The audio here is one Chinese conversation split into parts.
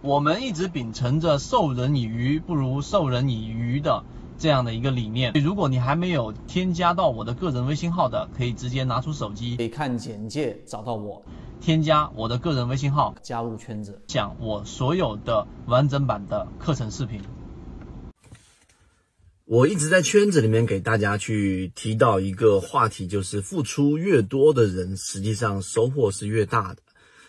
我们一直秉承着授人以鱼不如授人以渔的这样的一个理念。如果你还没有添加到我的个人微信号的，可以直接拿出手机，可以看简介找到我，添加我的个人微信号，加入圈子，讲我所有的完整版的课程视频。我一直在圈子里面给大家去提到一个话题，就是付出越多的人，实际上收获是越大的。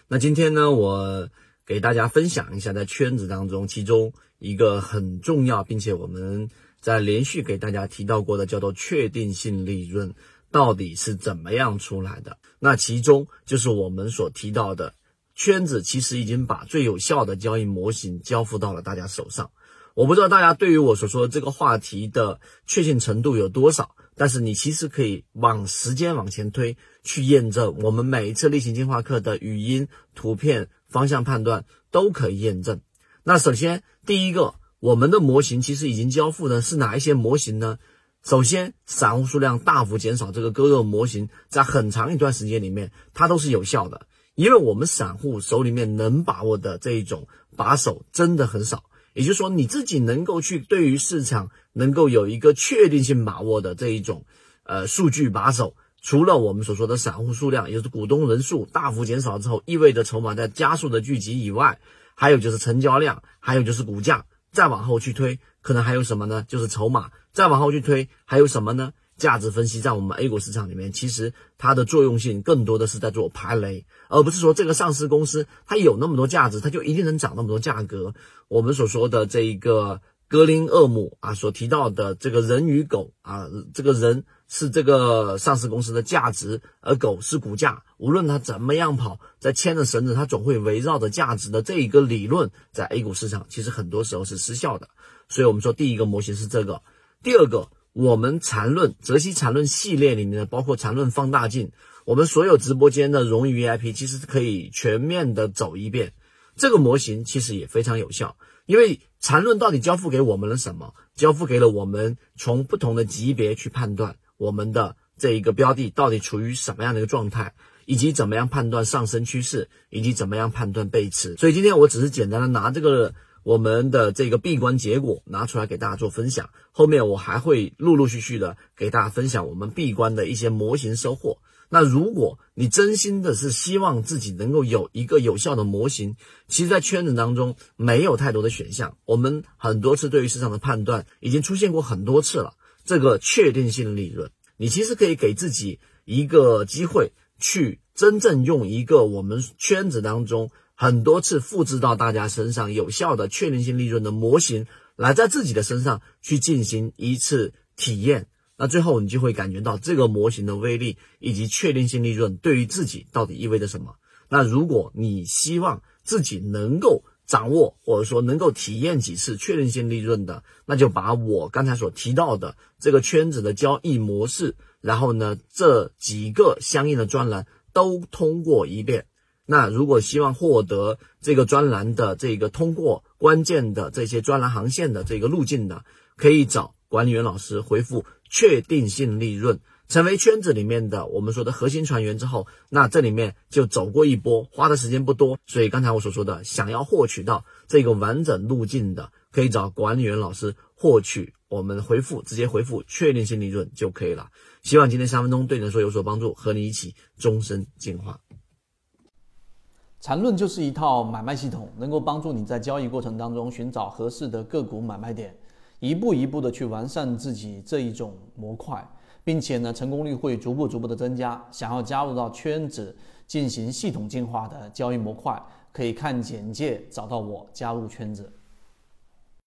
那今天呢，我。给大家分享一下，在圈子当中，其中一个很重要，并且我们在连续给大家提到过的，叫做确定性利润，到底是怎么样出来的？那其中就是我们所提到的，圈子其实已经把最有效的交易模型交付到了大家手上。我不知道大家对于我所说这个话题的确信程度有多少，但是你其实可以往时间往前推，去验证我们每一次例行进化课的语音、图片。方向判断都可以验证。那首先第一个，我们的模型其实已经交付的是哪一些模型呢？首先，散户数量大幅减少，这个割肉模型在很长一段时间里面它都是有效的，因为我们散户手里面能把握的这一种把手真的很少。也就是说，你自己能够去对于市场能够有一个确定性把握的这一种呃数据把手。除了我们所说的散户数量，也就是股东人数大幅减少之后，意味着筹码在加速的聚集以外，还有就是成交量，还有就是股价。再往后去推，可能还有什么呢？就是筹码。再往后去推，还有什么呢？价值分析在我们 A 股市场里面，其实它的作用性更多的是在做排雷，而不是说这个上市公司它有那么多价值，它就一定能涨那么多价格。我们所说的这一个。格林厄姆啊所提到的这个人与狗啊，这个人是这个上市公司的价值，而狗是股价。无论它怎么样跑，在牵着绳子，它总会围绕着价值的这一个理论，在 A 股市场其实很多时候是失效的。所以，我们说第一个模型是这个。第二个，我们缠论泽西缠论系列里面的，包括缠论放大镜，我们所有直播间的荣誉 VIP 其实可以全面的走一遍。这个模型其实也非常有效。因为缠论到底交付给我们了什么？交付给了我们从不同的级别去判断我们的这一个标的到底处于什么样的一个状态，以及怎么样判断上升趋势，以及怎么样判断背驰。所以今天我只是简单的拿这个我们的这个闭关结果拿出来给大家做分享，后面我还会陆陆续续的给大家分享我们闭关的一些模型收获。那如果你真心的是希望自己能够有一个有效的模型，其实，在圈子当中没有太多的选项。我们很多次对于市场的判断已经出现过很多次了。这个确定性利润，你其实可以给自己一个机会，去真正用一个我们圈子当中很多次复制到大家身上有效的确定性利润的模型，来在自己的身上去进行一次体验。那最后你就会感觉到这个模型的威力以及确定性利润对于自己到底意味着什么。那如果你希望自己能够掌握或者说能够体验几次确定性利润的，那就把我刚才所提到的这个圈子的交易模式，然后呢这几个相应的专栏都通过一遍。那如果希望获得这个专栏的这个通过关键的这些专栏航线的这个路径的，可以找管理员老师回复。确定性利润成为圈子里面的我们说的核心船员之后，那这里面就走过一波，花的时间不多。所以刚才我所说的，想要获取到这个完整路径的，可以找管理员老师获取。我们回复直接回复确定性利润就可以了。希望今天三分钟对你来说有所帮助，和你一起终身进化。缠论就是一套买卖系统，能够帮助你在交易过程当中寻找合适的个股买卖点。一步一步的去完善自己这一种模块，并且呢，成功率会逐步逐步的增加。想要加入到圈子进行系统进化的交易模块，可以看简介找到我加入圈子。